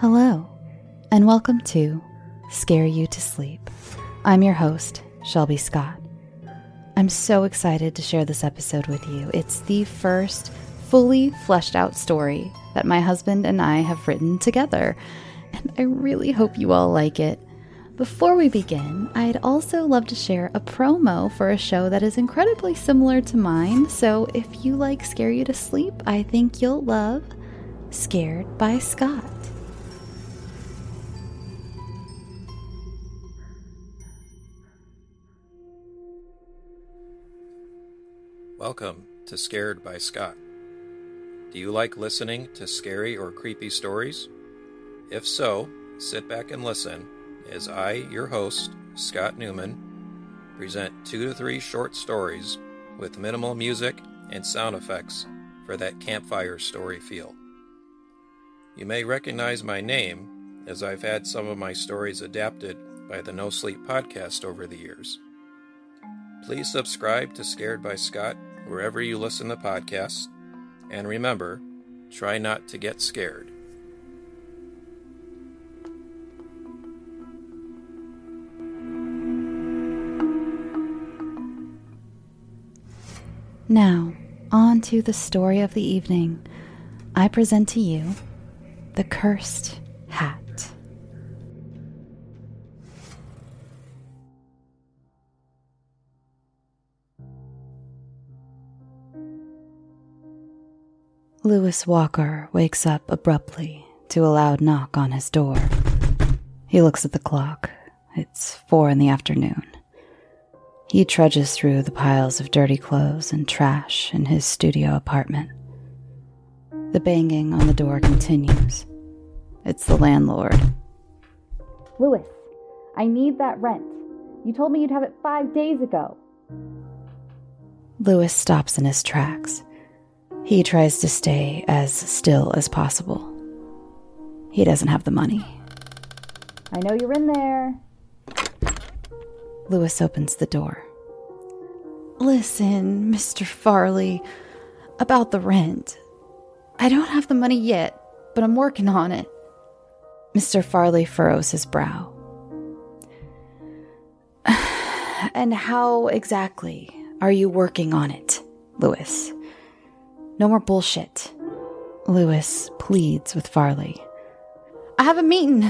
Hello, and welcome to Scare You to Sleep. I'm your host, Shelby Scott. I'm so excited to share this episode with you. It's the first fully fleshed out story that my husband and I have written together, and I really hope you all like it. Before we begin, I'd also love to share a promo for a show that is incredibly similar to mine. So if you like Scare You to Sleep, I think you'll love Scared by Scott. Welcome to Scared by Scott. Do you like listening to scary or creepy stories? If so, sit back and listen as I, your host, Scott Newman, present two to three short stories with minimal music and sound effects for that campfire story feel. You may recognize my name as I've had some of my stories adapted by the No Sleep podcast over the years. Please subscribe to Scared by Scott wherever you listen to podcasts, and remember, try not to get scared. Now, on to the story of the evening. I present to you The Cursed Hat. Lewis Walker wakes up abruptly to a loud knock on his door. He looks at the clock. It's four in the afternoon. He trudges through the piles of dirty clothes and trash in his studio apartment. The banging on the door continues. It's the landlord. Lewis, I need that rent. You told me you'd have it five days ago. Lewis stops in his tracks. He tries to stay as still as possible. He doesn't have the money. I know you're in there. Lewis opens the door. Listen, Mr. Farley, about the rent. I don't have the money yet, but I'm working on it. Mr. Farley furrows his brow. and how exactly are you working on it, Lewis? No more bullshit. Lewis pleads with Farley. I have a meeting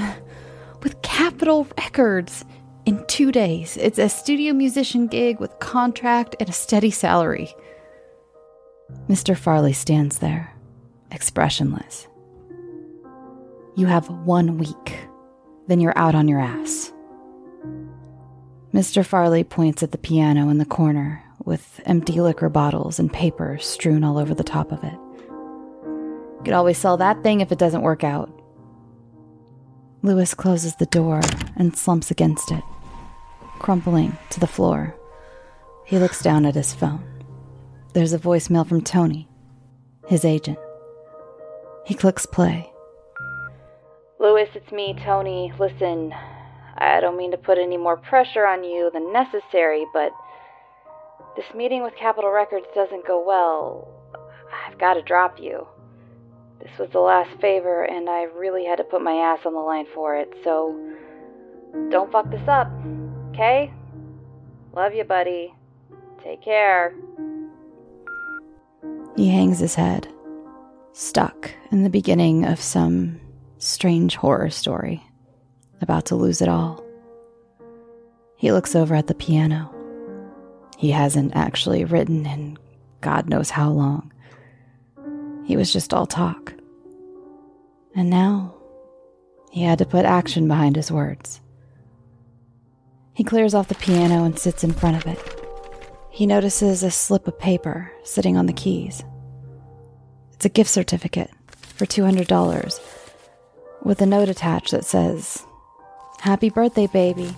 with Capitol Records in two days. It's a studio musician gig with contract and a steady salary. Mr. Farley stands there, expressionless. You have one week, then you're out on your ass. Mr. Farley points at the piano in the corner with empty liquor bottles and paper strewn all over the top of it. Could always sell that thing if it doesn't work out. Lewis closes the door and slumps against it, crumpling to the floor. He looks down at his phone. There's a voicemail from Tony, his agent. He clicks play. Lewis, it's me, Tony. Listen, I don't mean to put any more pressure on you than necessary, but this meeting with Capitol Records doesn't go well. I've got to drop you. This was the last favor, and I really had to put my ass on the line for it, so don't fuck this up, okay? Love you, buddy. Take care. He hangs his head, stuck in the beginning of some strange horror story, about to lose it all. He looks over at the piano. He hasn't actually written in God knows how long. He was just all talk. And now he had to put action behind his words. He clears off the piano and sits in front of it. He notices a slip of paper sitting on the keys. It's a gift certificate for $200 with a note attached that says, Happy birthday, baby.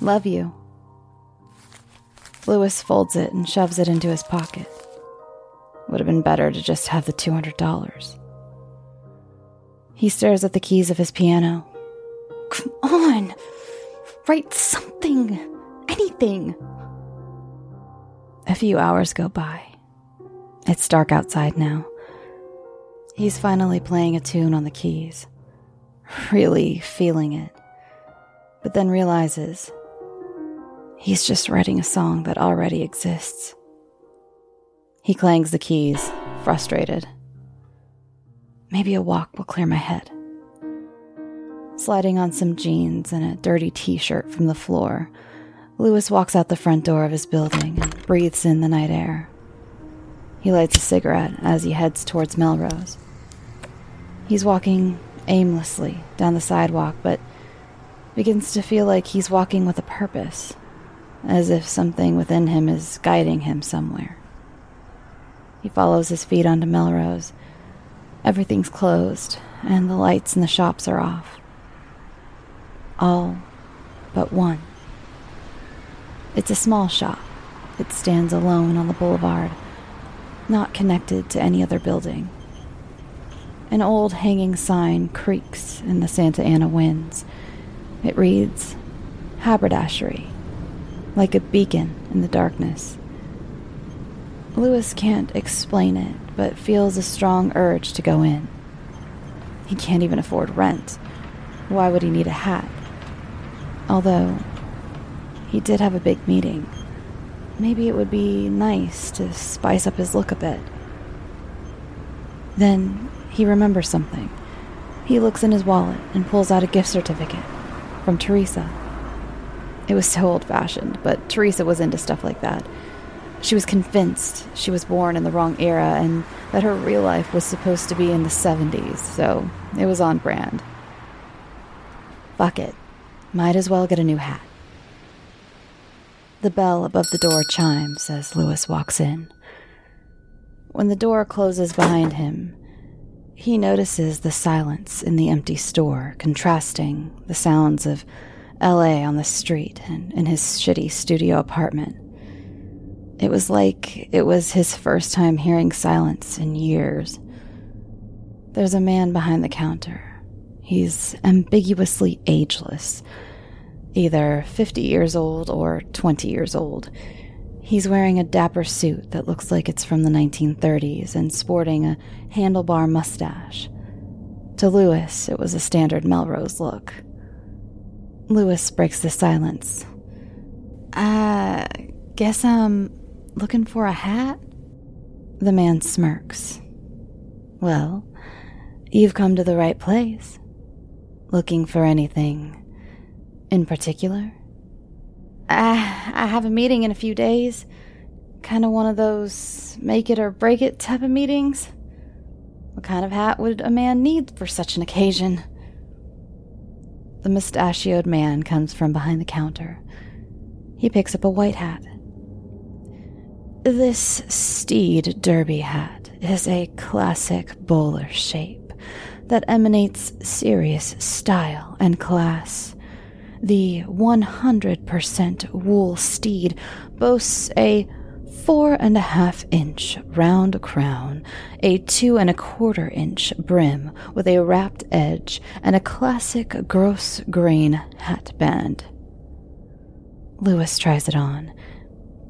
Love you. Lewis folds it and shoves it into his pocket. Would have been better to just have the $200. He stares at the keys of his piano. Come on! Write something! Anything! A few hours go by. It's dark outside now. He's finally playing a tune on the keys. really feeling it, but then realizes he's just writing a song that already exists. He clangs the keys, frustrated. Maybe a walk will clear my head. Sliding on some jeans and a dirty t shirt from the floor, Lewis walks out the front door of his building and breathes in the night air. He lights a cigarette as he heads towards Melrose. He's walking aimlessly down the sidewalk, but begins to feel like he's walking with a purpose, as if something within him is guiding him somewhere. He follows his feet onto Melrose. Everything's closed, and the lights in the shops are off. All but one. It's a small shop. It stands alone on the boulevard, not connected to any other building. An old hanging sign creaks in the Santa Ana winds. It reads, Haberdashery, like a beacon in the darkness. Lewis can't explain it, but feels a strong urge to go in. He can't even afford rent. Why would he need a hat? Although, he did have a big meeting. Maybe it would be nice to spice up his look a bit. Then he remembers something. He looks in his wallet and pulls out a gift certificate from Teresa. It was so old fashioned, but Teresa was into stuff like that. She was convinced she was born in the wrong era and that her real life was supposed to be in the 70s, so it was on brand. Fuck it. Might as well get a new hat. The bell above the door chimes as Lewis walks in. When the door closes behind him, he notices the silence in the empty store, contrasting the sounds of LA on the street and in his shitty studio apartment. It was like it was his first time hearing silence in years. There's a man behind the counter. He's ambiguously ageless either 50 years old or 20 years old. He's wearing a dapper suit that looks like it's from the 1930s and sporting a handlebar mustache. To Lewis, it was a standard Melrose look. Lewis breaks the silence. I guess I'm looking for a hat? The man smirks. Well, you've come to the right place. Looking for anything in particular? I, I have a meeting in a few days. Kind of one of those make it or break it type of meetings. What kind of hat would a man need for such an occasion? The mustachioed man comes from behind the counter. He picks up a white hat. This steed derby hat is a classic bowler shape that emanates serious style and class. The 100% wool steed boasts a four and a half inch round crown, a two and a quarter inch brim with a wrapped edge, and a classic gross grain hat band. Lewis tries it on.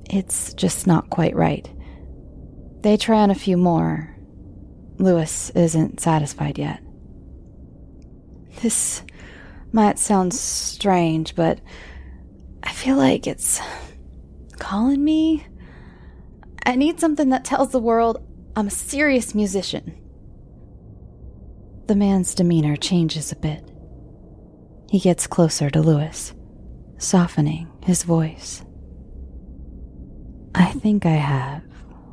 It's just not quite right. They try on a few more. Lewis isn't satisfied yet. This might sound strange, but I feel like it's calling me. I need something that tells the world I'm a serious musician. The man's demeanor changes a bit. He gets closer to Lewis, softening his voice. I think I have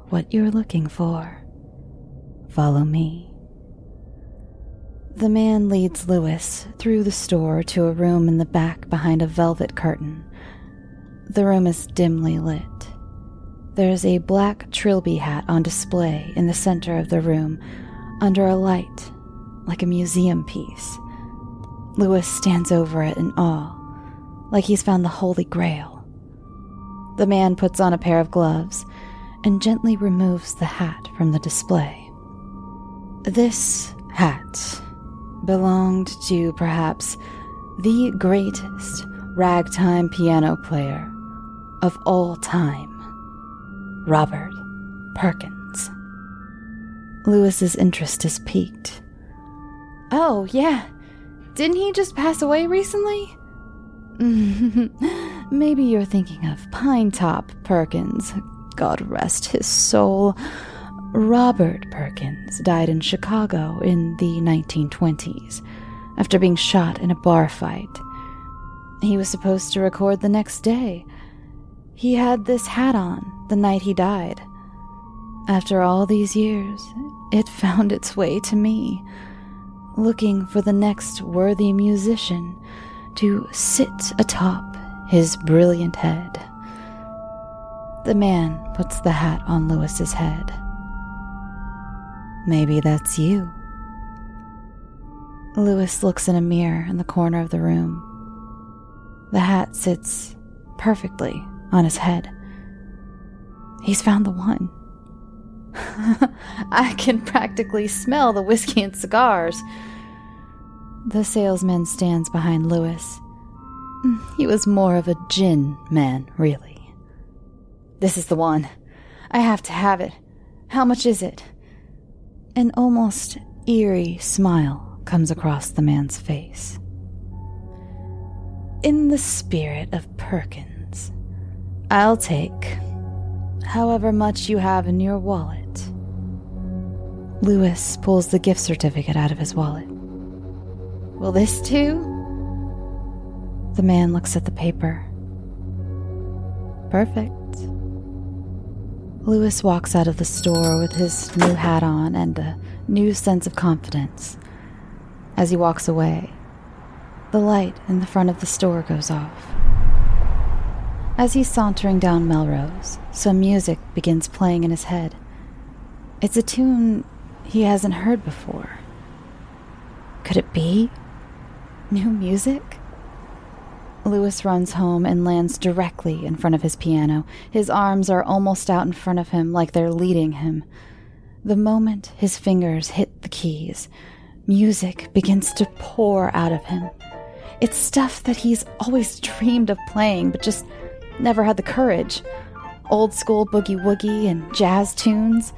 what you're looking for. Follow me. The man leads Lewis through the store to a room in the back behind a velvet curtain. The room is dimly lit. There is a black trilby hat on display in the center of the room, under a light, like a museum piece. Lewis stands over it in awe, like he's found the Holy Grail. The man puts on a pair of gloves and gently removes the hat from the display. This hat belonged to perhaps the greatest ragtime piano player of all time, Robert Perkins. Lewis's interest is piqued. Oh, yeah. Didn't he just pass away recently? Maybe you're thinking of Pinetop Perkins. God rest his soul. Robert Perkins died in Chicago in the 1920s after being shot in a bar fight. He was supposed to record the next day. He had this hat on the night he died. After all these years, it found its way to me, looking for the next worthy musician to sit atop his brilliant head. The man puts the hat on Lewis's head. Maybe that's you. Lewis looks in a mirror in the corner of the room. The hat sits perfectly on his head. He's found the one. I can practically smell the whiskey and cigars. The salesman stands behind Lewis. Mm, he was more of a gin man, really. This is the one. I have to have it. How much is it? An almost eerie smile comes across the man's face. In the spirit of Perkins, I'll take however much you have in your wallet. Lewis pulls the gift certificate out of his wallet. Will this do? The man looks at the paper. Perfect. Lewis walks out of the store with his new hat on and a new sense of confidence. As he walks away, the light in the front of the store goes off. As he's sauntering down Melrose, some music begins playing in his head. It's a tune he hasn't heard before. Could it be? New music? Lewis runs home and lands directly in front of his piano. His arms are almost out in front of him, like they're leading him. The moment his fingers hit the keys, music begins to pour out of him. It's stuff that he's always dreamed of playing, but just never had the courage. Old school boogie woogie and jazz tunes.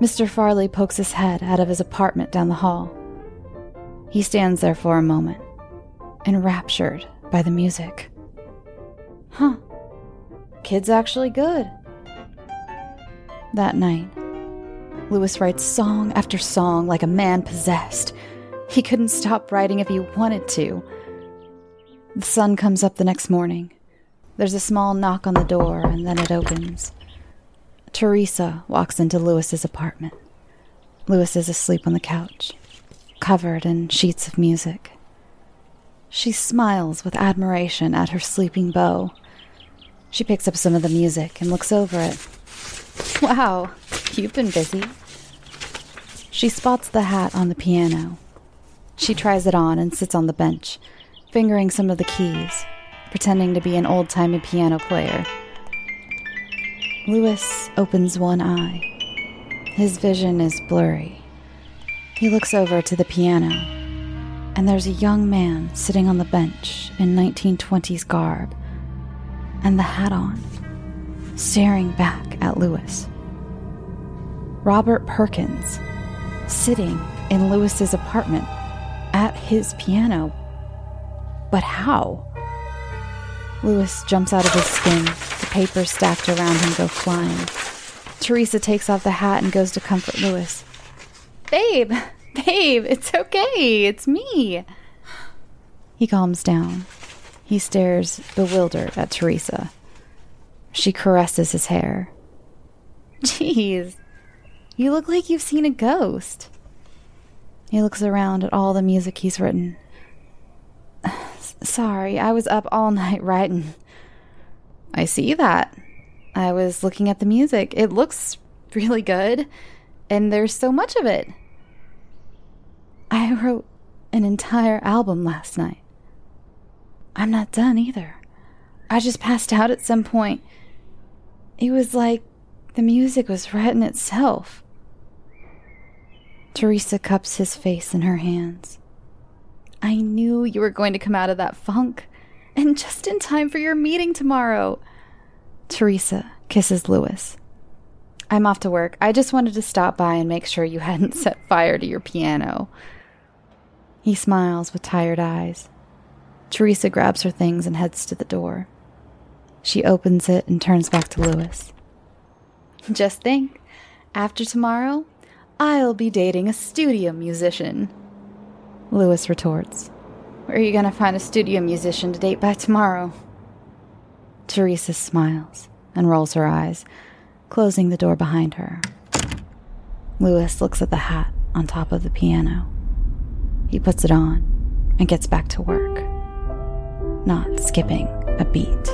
Mr. Farley pokes his head out of his apartment down the hall. He stands there for a moment, enraptured by the music. Huh. Kid's actually good. That night, Lewis writes song after song like a man possessed. He couldn't stop writing if he wanted to. The sun comes up the next morning. There's a small knock on the door, and then it opens. Teresa walks into Lewis's apartment. Lewis is asleep on the couch, covered in sheets of music. She smiles with admiration at her sleeping beau. She picks up some of the music and looks over it. Wow, you've been busy. She spots the hat on the piano. She tries it on and sits on the bench, fingering some of the keys, pretending to be an old timey piano player. Lewis opens one eye. His vision is blurry. He looks over to the piano and there's a young man sitting on the bench in 1920s garb and the hat on, staring back at Lewis. Robert Perkins, sitting in Lewis's apartment at his piano. But how? Lewis jumps out of his skin. The papers stacked around him go flying. Teresa takes off the hat and goes to comfort Lewis. Babe, Babe, it's okay. It's me. He calms down. He stares bewildered at Teresa. She caresses his hair. Jeez, you look like you've seen a ghost. He looks around at all the music he's written. Sorry, I was up all night writing. I see that. I was looking at the music. It looks really good, and there's so much of it. I wrote an entire album last night. I'm not done either. I just passed out at some point. It was like the music was writing itself. Teresa cups his face in her hands. I knew you were going to come out of that funk, and just in time for your meeting tomorrow. Teresa kisses Lewis. I'm off to work. I just wanted to stop by and make sure you hadn't set fire to your piano. He smiles with tired eyes. Teresa grabs her things and heads to the door. She opens it and turns back to Lewis. Just think, after tomorrow, I'll be dating a studio musician. Lewis retorts, Where are you going to find a studio musician to date by tomorrow? Teresa smiles and rolls her eyes, closing the door behind her. Lewis looks at the hat on top of the piano. He puts it on and gets back to work, not skipping a beat.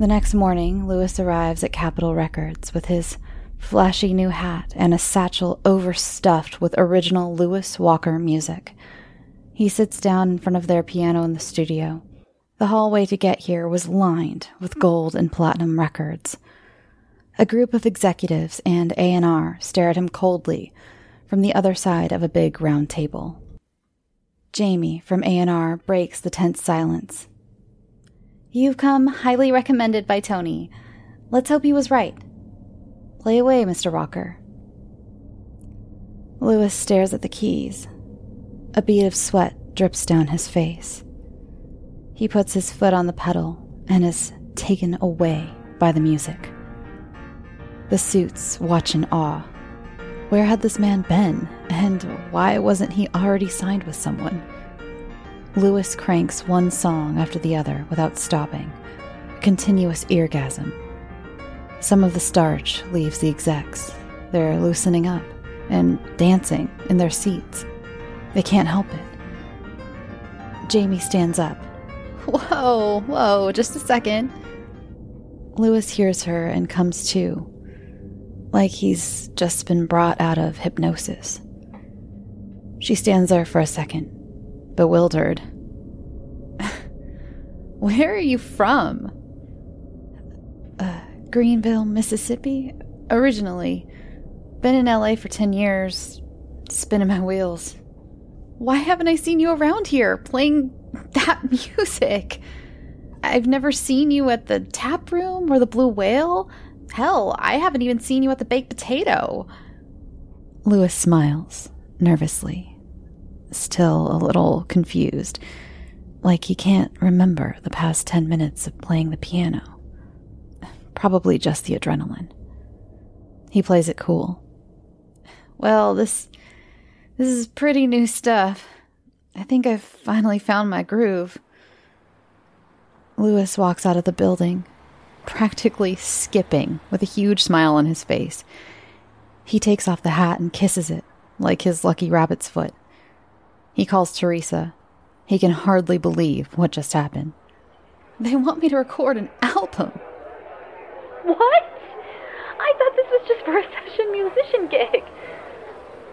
The next morning, Lewis arrives at Capitol Records with his flashy new hat and a satchel overstuffed with original Lewis Walker music. He sits down in front of their piano in the studio. The hallway to get here was lined with gold and platinum records. A group of executives and A&R stare at him coldly from the other side of a big round table. Jamie from A&R breaks the tense silence You've come highly recommended by Tony. Let's hope he was right. Play away, Mr. Walker. Lewis stares at the keys. A bead of sweat drips down his face. He puts his foot on the pedal and is taken away by the music. The suits watch in awe. Where had this man been, and why wasn't he already signed with someone? Lewis cranks one song after the other without stopping, a continuous eargasm. Some of the starch leaves the execs. They're loosening up and dancing in their seats. They can't help it. Jamie stands up. Whoa, whoa, just a second. Lewis hears her and comes to, like he's just been brought out of hypnosis. She stands there for a second, bewildered. Where are you from? Uh, Greenville, Mississippi, originally. Been in LA for 10 years, spinning my wheels. Why haven't I seen you around here playing that music? I've never seen you at the tap room or the Blue Whale. Hell, I haven't even seen you at the baked potato. Lewis smiles, nervously still a little confused, like he can't remember the past 10 minutes of playing the piano. Probably just the adrenaline. He plays it cool. Well, this this is pretty new stuff. I think I've finally found my groove. Lewis walks out of the building, practically skipping with a huge smile on his face. He takes off the hat and kisses it, like his lucky rabbit's foot. He calls Teresa. He can hardly believe what just happened. They want me to record an album. What? I thought this was just for a session musician gig.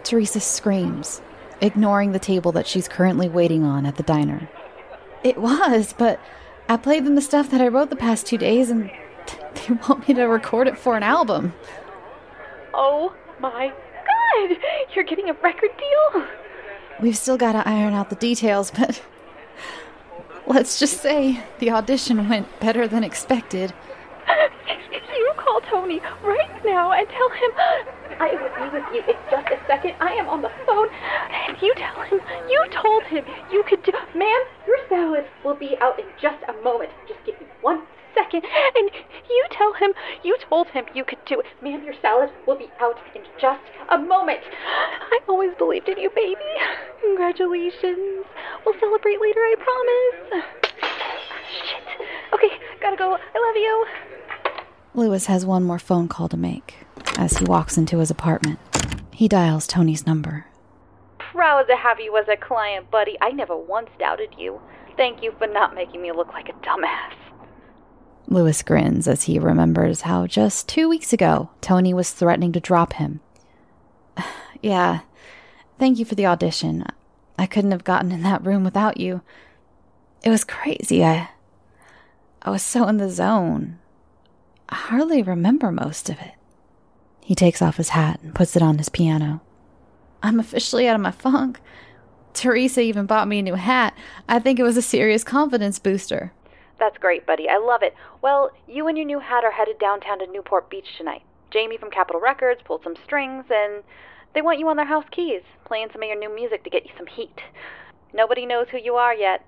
Teresa screams, ignoring the table that she's currently waiting on at the diner. It was, but I played them the stuff that I wrote the past two days and they want me to record it for an album. Oh my god! You're getting a record deal? We've still got to iron out the details, but let's just say the audition went better than expected. You call Tony right now and tell him I will be with you in just a second. I am on the phone. And you tell him you told him you could do. Ma'am, your salad will be out in just a moment. Just give me one second. And you tell him you told him you could do it. Ma'am, your salad will be out in just a moment. I always believed in you, baby. Congratulations. We'll celebrate later, I promise. Shit. Okay, gotta go. I love you. Lewis has one more phone call to make as he walks into his apartment. He dials Tony's number. Proud to have you as a client, buddy. I never once doubted you. Thank you for not making me look like a dumbass. Lewis grins as he remembers how just two weeks ago Tony was threatening to drop him. yeah, thank you for the audition. I couldn't have gotten in that room without you. It was crazy. I I was so in the zone. I hardly remember most of it. He takes off his hat and puts it on his piano. I'm officially out of my funk. Teresa even bought me a new hat. I think it was a serious confidence booster. That's great, buddy. I love it. Well, you and your new hat are headed downtown to Newport Beach tonight. Jamie from Capitol Records pulled some strings, and They want you on their house keys, playing some of your new music to get you some heat. Nobody knows who you are yet,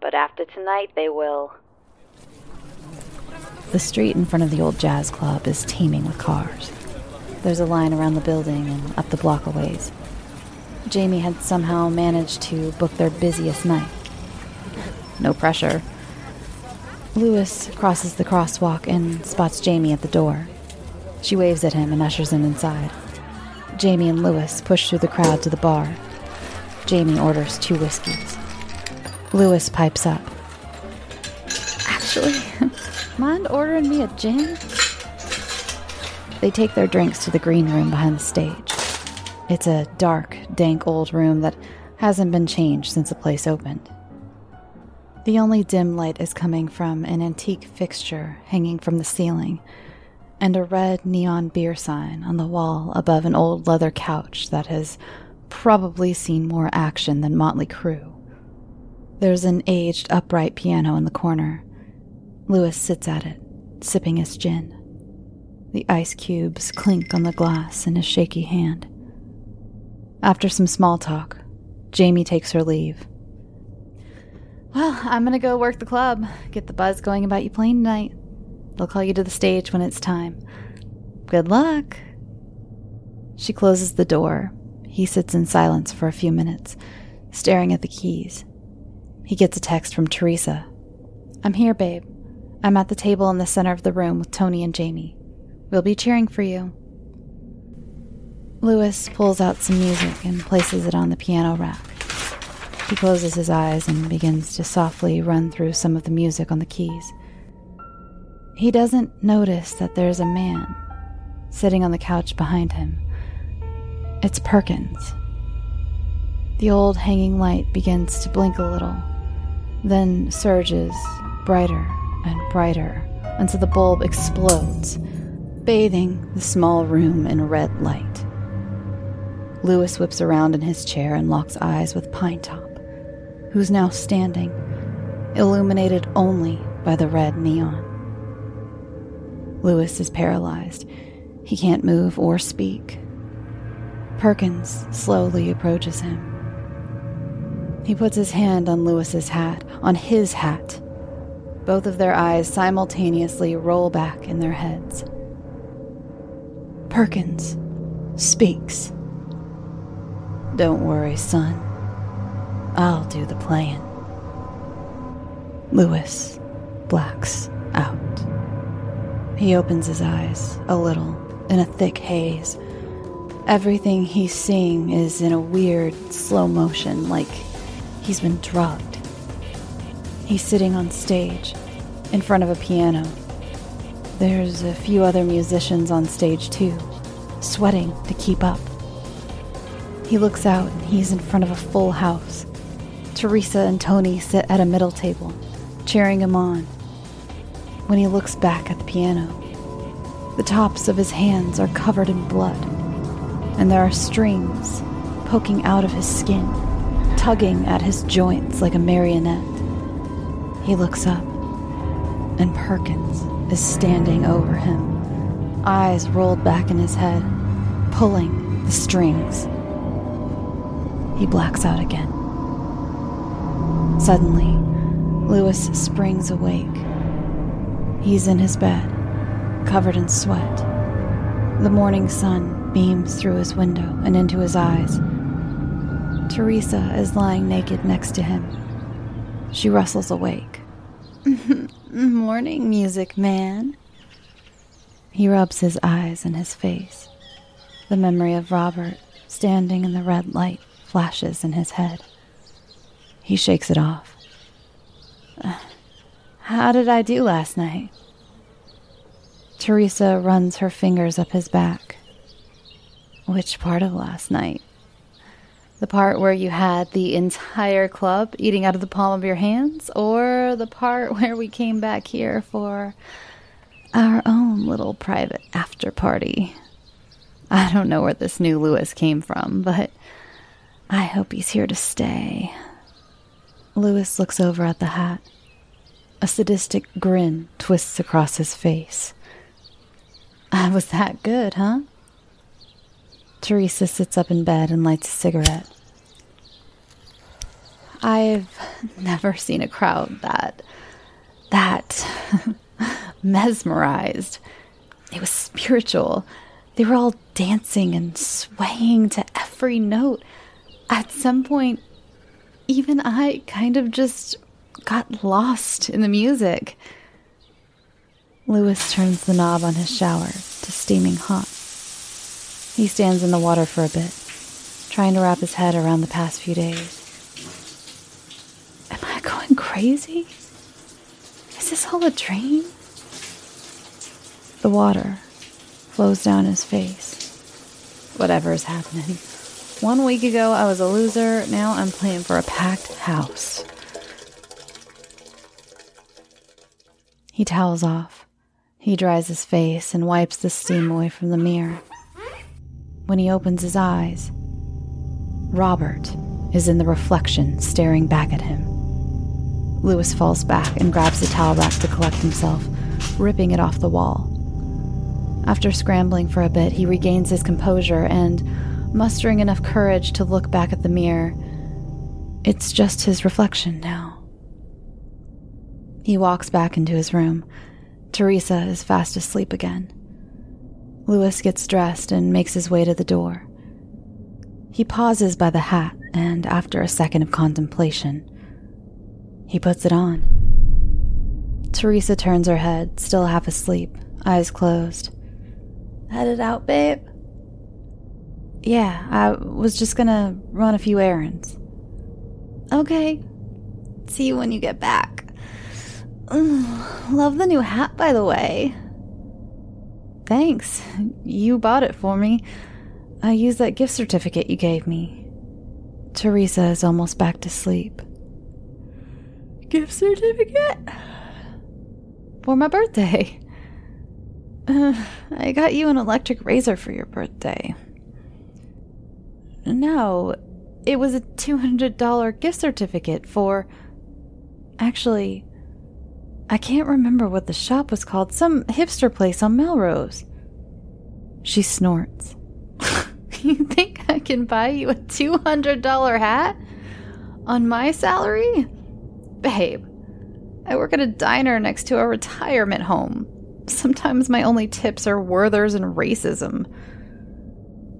but after tonight they will. The street in front of the old jazz club is teeming with cars. There's a line around the building and up the block a ways. Jamie had somehow managed to book their busiest night. No pressure. Lewis crosses the crosswalk and spots Jamie at the door. She waves at him and ushers him inside. Jamie and Lewis push through the crowd to the bar. Jamie orders two whiskeys. Lewis pipes up. Actually, mind ordering me a gin? They take their drinks to the green room behind the stage. It's a dark, dank old room that hasn't been changed since the place opened. The only dim light is coming from an antique fixture hanging from the ceiling and a red neon beer sign on the wall above an old leather couch that has probably seen more action than Motley Crue. There's an aged upright piano in the corner. Lewis sits at it, sipping his gin. The ice cubes clink on the glass in his shaky hand. After some small talk, Jamie takes her leave. Well, I'm gonna go work the club, get the buzz going about you playing tonight. They'll call you to the stage when it's time. Good luck. She closes the door. He sits in silence for a few minutes, staring at the keys. He gets a text from Teresa. I'm here, babe. I'm at the table in the center of the room with Tony and Jamie. We'll be cheering for you. Lewis pulls out some music and places it on the piano rack. He closes his eyes and begins to softly run through some of the music on the keys. He doesn't notice that there's a man sitting on the couch behind him. It's Perkins. The old hanging light begins to blink a little, then surges brighter and brighter until the bulb explodes, bathing the small room in red light. Lewis whips around in his chair and locks eyes with Pinetop, who's now standing, illuminated only by the red neon. Lewis is paralyzed. He can't move or speak. Perkins slowly approaches him. He puts his hand on Lewis's hat, on his hat. Both of their eyes simultaneously roll back in their heads. Perkins speaks. Don't worry, son. I'll do the playing. Lewis blacks out. He opens his eyes a little in a thick haze. Everything he's seeing is in a weird slow motion, like he's been drugged. He's sitting on stage in front of a piano. There's a few other musicians on stage too, sweating to keep up. He looks out and he's in front of a full house. Teresa and Tony sit at a middle table, cheering him on when he looks back at the piano. The tops of his hands are covered in blood, and there are strings poking out of his skin, tugging at his joints like a marionette. He looks up, and Perkins is standing over him, eyes rolled back in his head, pulling the strings. He blacks out again. Suddenly, Lewis springs awake He's in his bed, covered in sweat. The morning sun beams through his window and into his eyes. Teresa is lying naked next to him. She rustles awake. Morning, music man. He rubs his eyes and his face. The memory of Robert standing in the red light flashes in his head. He shakes it off. Uh, how did I do last night? Teresa runs her fingers up his back. Which part of last night? The part where you had the entire club eating out of the palm of your hands, or the part where we came back here for our own little private after party? I don't know where this new Lewis came from, but I hope he's here to stay. Lewis looks over at the hat. A sadistic grin twists across his face. I was that good, huh? Teresa sits up in bed and lights a cigarette. I've never seen a crowd that. that. mesmerized. It was spiritual. They were all dancing and swaying to every note. At some point, even I kind of just got lost in the music. Lewis turns the knob on his shower to steaming hot. He stands in the water for a bit, trying to wrap his head around the past few days. Am I going crazy? Is this all a dream? The water flows down his face. Whatever is happening. One week ago, I was a loser. Now I'm playing for a packed house. He towels off. He dries his face and wipes the steam away from the mirror. When he opens his eyes, Robert is in the reflection staring back at him. Lewis falls back and grabs the towel rack to collect himself, ripping it off the wall. After scrambling for a bit, he regains his composure and, mustering enough courage to look back at the mirror, it's just his reflection now. He walks back into his room. Teresa is fast asleep again. Lewis gets dressed and makes his way to the door. He pauses by the hat, and after a second of contemplation, he puts it on. Teresa turns her head, still half asleep, eyes closed. Headed out, babe? Yeah, I was just gonna run a few errands. Okay. See you when you get back. Ugh, love the new hat, by the way. Thanks. You bought it for me. I used that gift certificate you gave me. Teresa is almost back to sleep. Gift certificate? For my birthday. Uh, I got you an electric razor for your birthday. No, it was a $200 gift certificate for. Actually, I can't remember what the shop was called. Some hipster place on Melrose. She snorts. you think I can buy you a $200 hat? On my salary? Babe, I work at a diner next to a retirement home. Sometimes my only tips are Werther's and racism.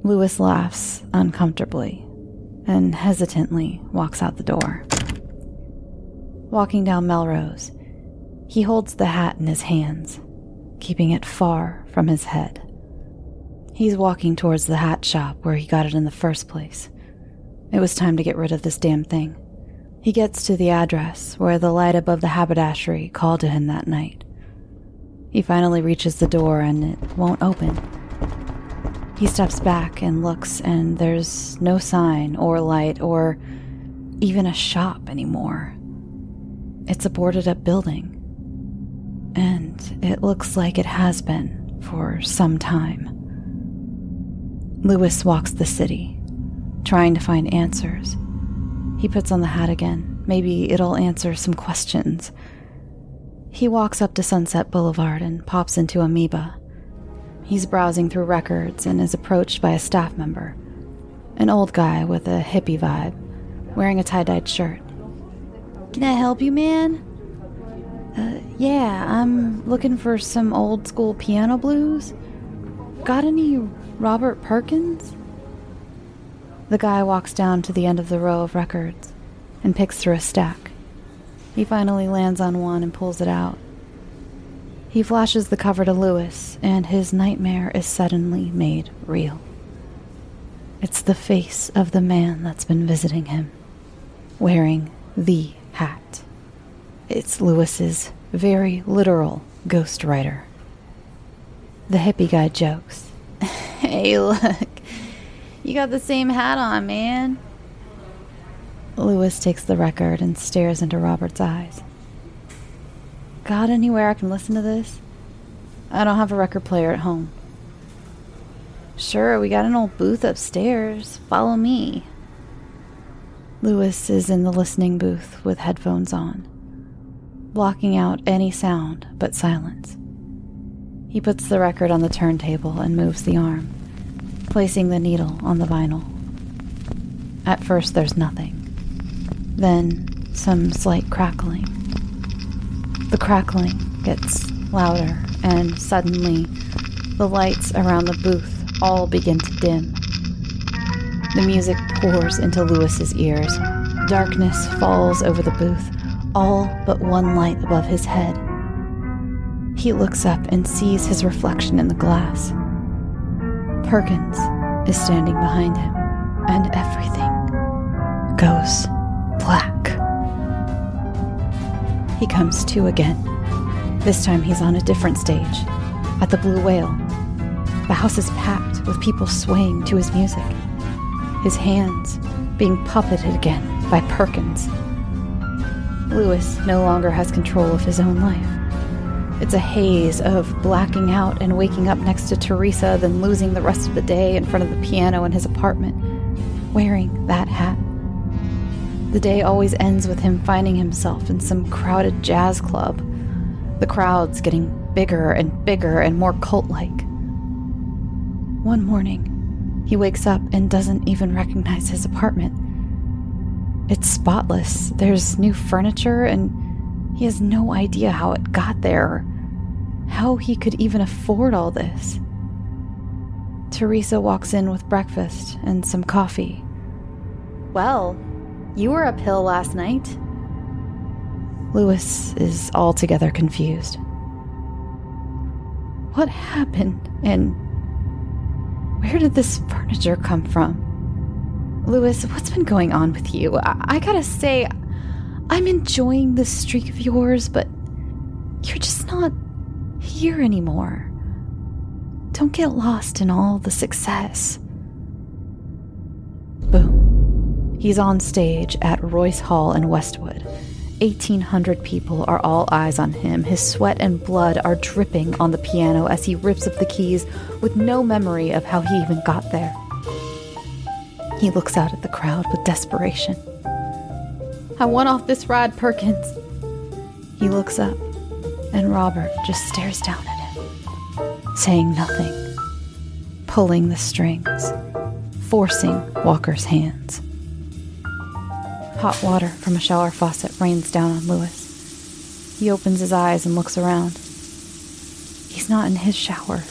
Lewis laughs uncomfortably and hesitantly walks out the door. Walking down Melrose, he holds the hat in his hands, keeping it far from his head. He's walking towards the hat shop where he got it in the first place. It was time to get rid of this damn thing. He gets to the address where the light above the haberdashery called to him that night. He finally reaches the door and it won't open. He steps back and looks, and there's no sign or light or even a shop anymore. It's a boarded up building. And it looks like it has been for some time. Lewis walks the city, trying to find answers. He puts on the hat again. Maybe it'll answer some questions. He walks up to Sunset Boulevard and pops into Amoeba. He's browsing through records and is approached by a staff member, an old guy with a hippie vibe, wearing a tie dyed shirt. Can I help you, man? Uh, yeah, I'm looking for some old school piano blues. Got any Robert Perkins? The guy walks down to the end of the row of records and picks through a stack. He finally lands on one and pulls it out. He flashes the cover to Lewis, and his nightmare is suddenly made real. It's the face of the man that's been visiting him, wearing the hat. It's Lewis's very literal ghostwriter. The hippie guy jokes. hey, look, you got the same hat on, man. Lewis takes the record and stares into Robert's eyes. Got anywhere I can listen to this? I don't have a record player at home. Sure, we got an old booth upstairs. Follow me. Lewis is in the listening booth with headphones on, blocking out any sound but silence. He puts the record on the turntable and moves the arm. placing the needle on the vinyl. At first, there's nothing. Then, some slight crackling. The crackling gets louder, and suddenly, the lights around the booth all begin to dim. The music pours into Lewis's ears. Darkness falls over the booth, all but one light above his head. He looks up and sees his reflection in the glass. Perkins is standing behind him, and everything goes He comes to again. This time he's on a different stage, at the Blue Whale. The house is packed with people swaying to his music, his hands being puppeted again by Perkins. Lewis no longer has control of his own life. It's a haze of blacking out and waking up next to Teresa, then losing the rest of the day in front of the piano in his apartment, wearing that hat. The day always ends with him finding himself in some crowded jazz club, the crowds getting bigger and bigger and more cult like. One morning, he wakes up and doesn't even recognize his apartment. It's spotless. There's new furniture, and he has no idea how it got there, how he could even afford all this. Teresa walks in with breakfast and some coffee. Well, you were up hill last night. Lewis is altogether confused. What happened, and where did this furniture come from? Lewis, what's been going on with you? I, I gotta say, I'm enjoying this streak of yours, but you're just not here anymore. Don't get lost in all the success. Boom. He's on stage at Royce Hall in Westwood. 1,800 people are all eyes on him. His sweat and blood are dripping on the piano as he rips up the keys with no memory of how he even got there. He looks out at the crowd with desperation. I want off this ride, Perkins. He looks up, and Robert just stares down at him, saying nothing, pulling the strings, forcing Walker's hands. Hot water from a shower faucet rains down on Lewis. He opens his eyes and looks around. He's not in his shower.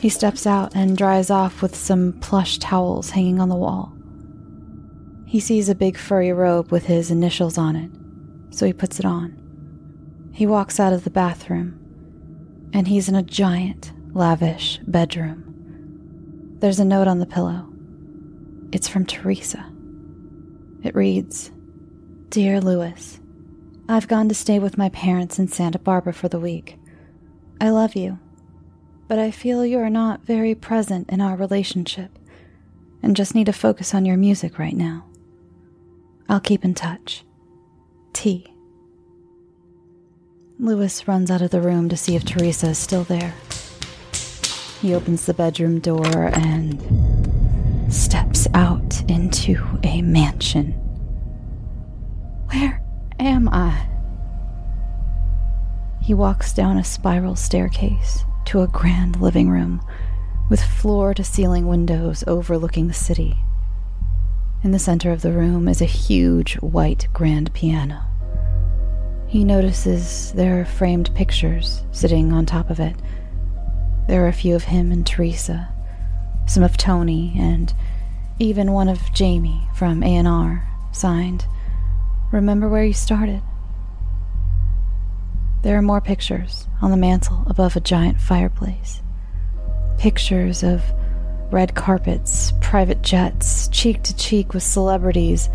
He steps out and dries off with some plush towels hanging on the wall. He sees a big furry robe with his initials on it, so he puts it on. He walks out of the bathroom, and he's in a giant, lavish bedroom. There's a note on the pillow. It's from Teresa. It reads Dear Lewis, I've gone to stay with my parents in Santa Barbara for the week. I love you but I feel you are not very present in our relationship and just need to focus on your music right now. I'll keep in touch. T. Lewis runs out of the room to see if Teresa is still there. He opens the bedroom door and steps into a mansion. Where am I? He walks down a spiral staircase to a grand living room with floor to ceiling windows overlooking the city. In the center of the room is a huge white grand piano. He notices there are framed pictures sitting on top of it. There are a few of him and Teresa, some of Tony, and even one of Jamie from A&R, signed, Remember where you started. There are more pictures on the mantel above a giant fireplace. Pictures of red carpets, private jets, cheek to cheek with celebrities.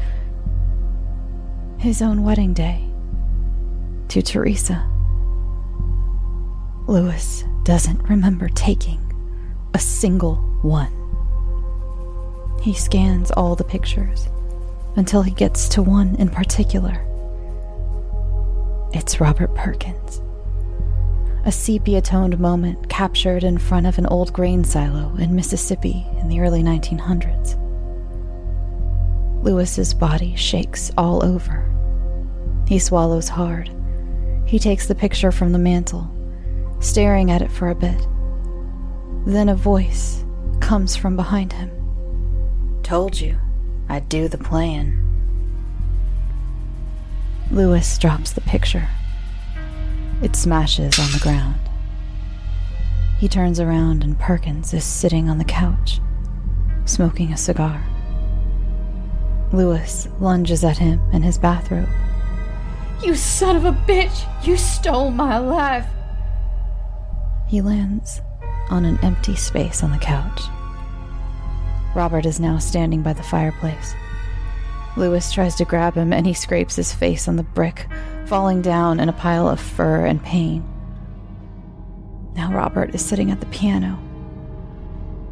His own wedding day to Teresa. Lewis doesn't remember taking a single one. He scans all the pictures until he gets to one in particular. It's Robert Perkins. A sepia toned moment captured in front of an old grain silo in Mississippi in the early 1900s. Lewis's body shakes all over. He swallows hard. He takes the picture from the mantel, staring at it for a bit. Then a voice comes from behind him. Told you, I'd do the plan. Lewis drops the picture. It smashes on the ground. He turns around and Perkins is sitting on the couch, smoking a cigar. Lewis lunges at him in his bathrobe. You son of a bitch! You stole my life! He lands on an empty space on the couch. Robert is now standing by the fireplace. Lewis tries to grab him and he scrapes his face on the brick, falling down in a pile of fur and pain. Now Robert is sitting at the piano.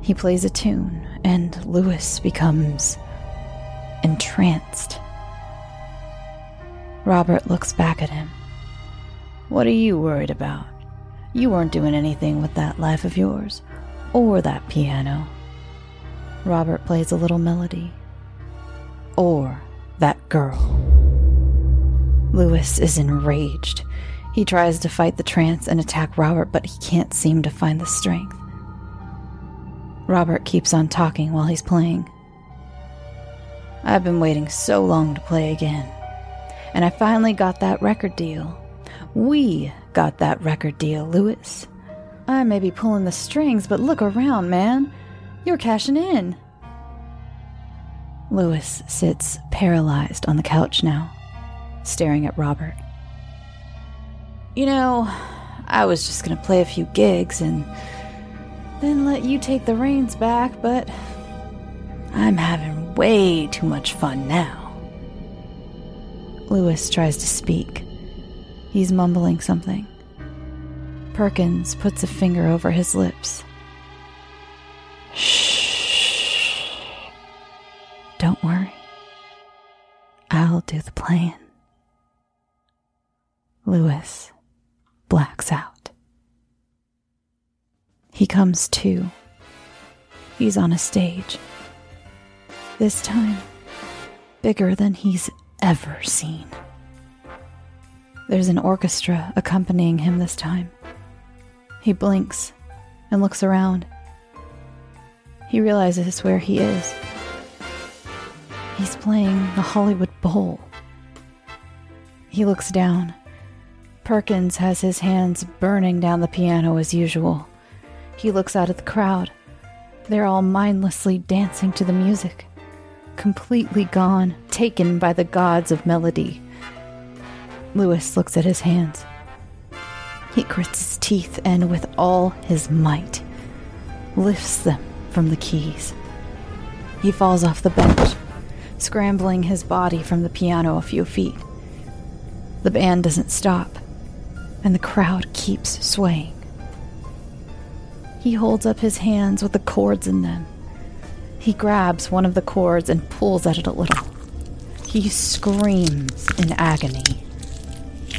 He plays a tune, and Lewis becomes entranced. Robert looks back at him. What are you worried about? You weren't doing anything with that life of yours, or that piano. Robert plays a little melody. Or that girl. Lewis is enraged. He tries to fight the trance and attack Robert, but he can't seem to find the strength. Robert keeps on talking while he's playing. I've been waiting so long to play again. And I finally got that record deal. We got that record deal, Lewis. I may be pulling the strings, but look around, man. You're cashing in. Lewis sits paralyzed on the couch now, staring at Robert. You know, I was just gonna play a few gigs and then let you take the reins back, but I'm having way too much fun now. Lewis tries to speak. He's mumbling something. Perkins puts a finger over his lips. Shh. Don't worry. I'll do the playing. Lewis blacks out. He comes to. He's on a stage. This time, bigger than he's ever seen. There's an orchestra accompanying him this time. He blinks and looks around. He realizes where he is. He's playing the Hollywood Bowl. He looks down. Perkins has his hands burning down the piano as usual. He looks out at the crowd. They're all mindlessly dancing to the music completely gone, taken by the gods of melody. Lewis looks at his hands. He grits his teeth and, with all his might, lifts them from the keys. He falls off the bench, scrambling his body from the piano a few feet. The band doesn't stop, and the crowd keeps swaying. He holds up his hands with the cords in them he grabs one of the cords and pulls at it a little. He screams in agony.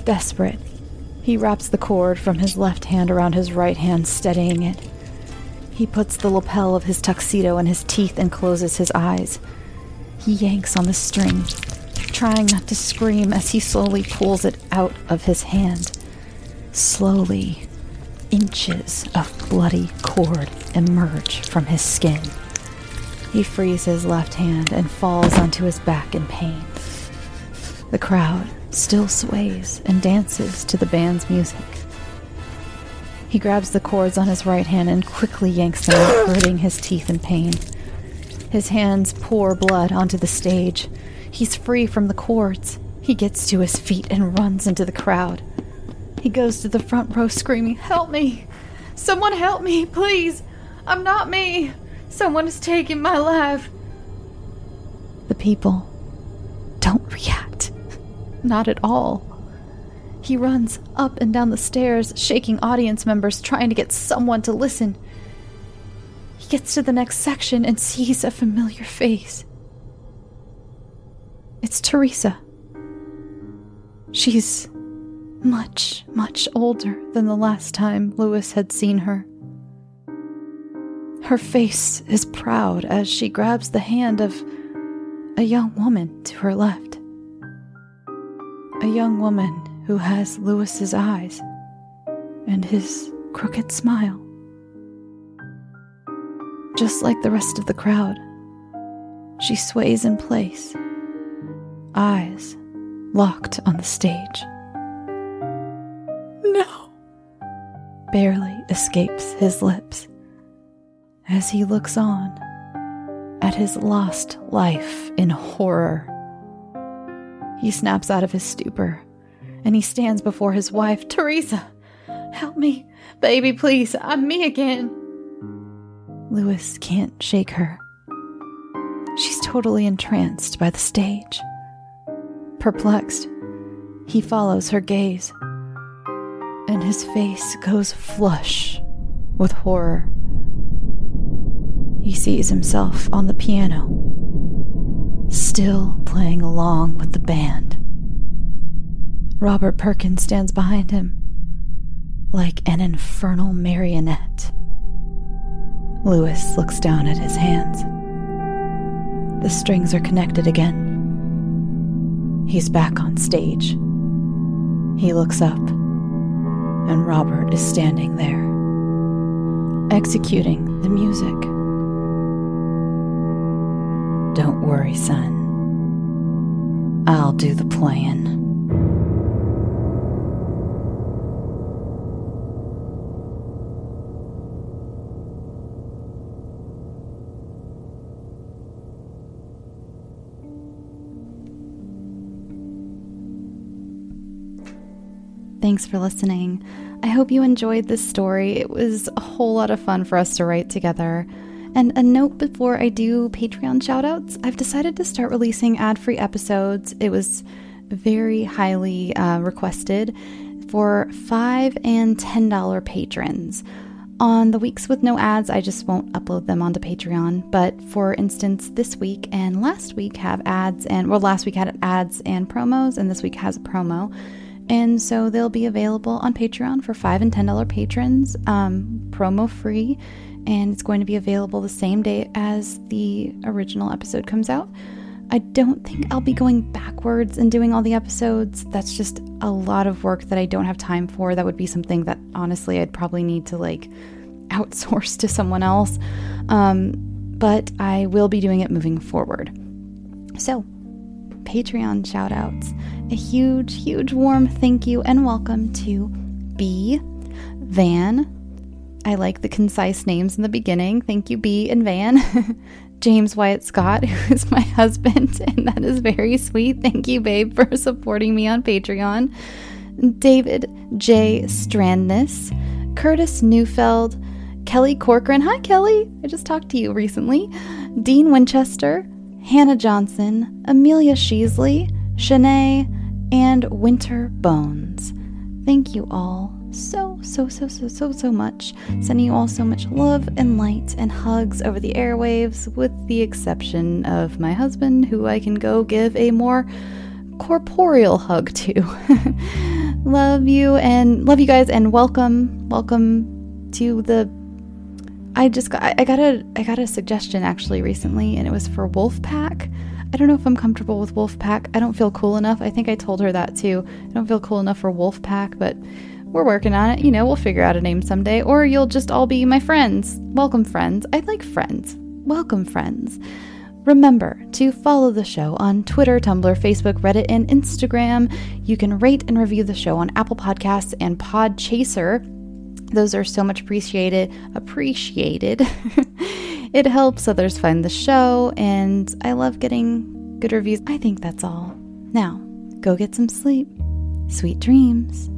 Desperate, he wraps the cord from his left hand around his right hand, steadying it. He puts the lapel of his tuxedo in his teeth and closes his eyes. He yanks on the string, trying not to scream as he slowly pulls it out of his hand. Slowly, inches of bloody cord emerge from his skin. He frees his left hand and falls onto his back in pain. The crowd still sways and dances to the band's music. He grabs the cords on his right hand and quickly yanks them out, hurting his teeth in pain. His hands pour blood onto the stage. He's free from the cords. He gets to his feet and runs into the crowd. He goes to the front row screaming, Help me! Someone help me, please! I'm not me! Someone is taking my life. The people don't react. Not at all. He runs up and down the stairs, shaking audience members, trying to get someone to listen. He gets to the next section and sees a familiar face. It's Teresa. She's much, much older than the last time Lewis had seen her. Her face is proud as she grabs the hand of a young woman to her left. A young woman who has Lewis's eyes and his crooked smile. just like the rest of the crowd. She sways in place, eyes locked on the stage. No! Barely escapes his lips as he looks on at his lost life in horror. He snaps out of his stupor and he stands before his wife. Teresa, help me. Baby, please, I'm me again. Lewis can't shake her. She's totally entranced by the stage. Perplexed, he follows her gaze, and his face goes flush with horror. He sees himself on the piano, still playing along with the band. Robert Perkins stands behind him, like an infernal marionette. Lewis looks down at his hands. The strings are connected again. He's back on stage. He looks up, and Robert is standing there, executing the music. Don't worry, son. I'll do the playing. Thanks for listening. I hope you enjoyed this story. It was a whole lot of fun for us to write together. And a note before I do Patreon shoutouts I've decided to start releasing ad free episodes. It was very highly uh, requested for 5 and $10 patrons. On the weeks with no ads, I just won't upload them onto Patreon. But for instance, this week and last week have ads, and well, last week had ads and promos, and this week has a promo. And so they'll be available on Patreon for 5 and $10 patrons, um, promo free. And it's going to be available the same day as the original episode comes out. I don't think I'll be going backwards and doing all the episodes. That's just a lot of work that I don't have time for. That would be something that honestly I'd probably need to like outsource to someone else. Um, but I will be doing it moving forward. So, Patreon shout outs. A huge, huge warm thank you and welcome to B, Van. I like the concise names in the beginning. Thank you, B and Van. James Wyatt Scott, who is my husband, and that is very sweet. Thank you, babe, for supporting me on Patreon. David J. Strandness, Curtis Neufeld, Kelly Corcoran. Hi, Kelly. I just talked to you recently. Dean Winchester, Hannah Johnson, Amelia Sheasley, Shanae, and Winter Bones. Thank you all so, so, so, so, so, so much. Sending you all so much love and light and hugs over the airwaves, with the exception of my husband, who I can go give a more corporeal hug to. love you and love you guys and welcome, welcome to the I just got I got a I got a suggestion actually recently and it was for Wolfpack. I don't know if I'm comfortable with Wolfpack. I don't feel cool enough. I think I told her that too. I don't feel cool enough for Wolfpack, but we're working on it. You know, we'll figure out a name someday or you'll just all be my friends. Welcome friends. I like friends. Welcome friends. Remember to follow the show on Twitter, Tumblr, Facebook, Reddit, and Instagram. You can rate and review the show on Apple Podcasts and Podchaser. Those are so much appreciated. Appreciated. it helps others find the show, and I love getting good reviews. I think that's all. Now, go get some sleep. Sweet dreams.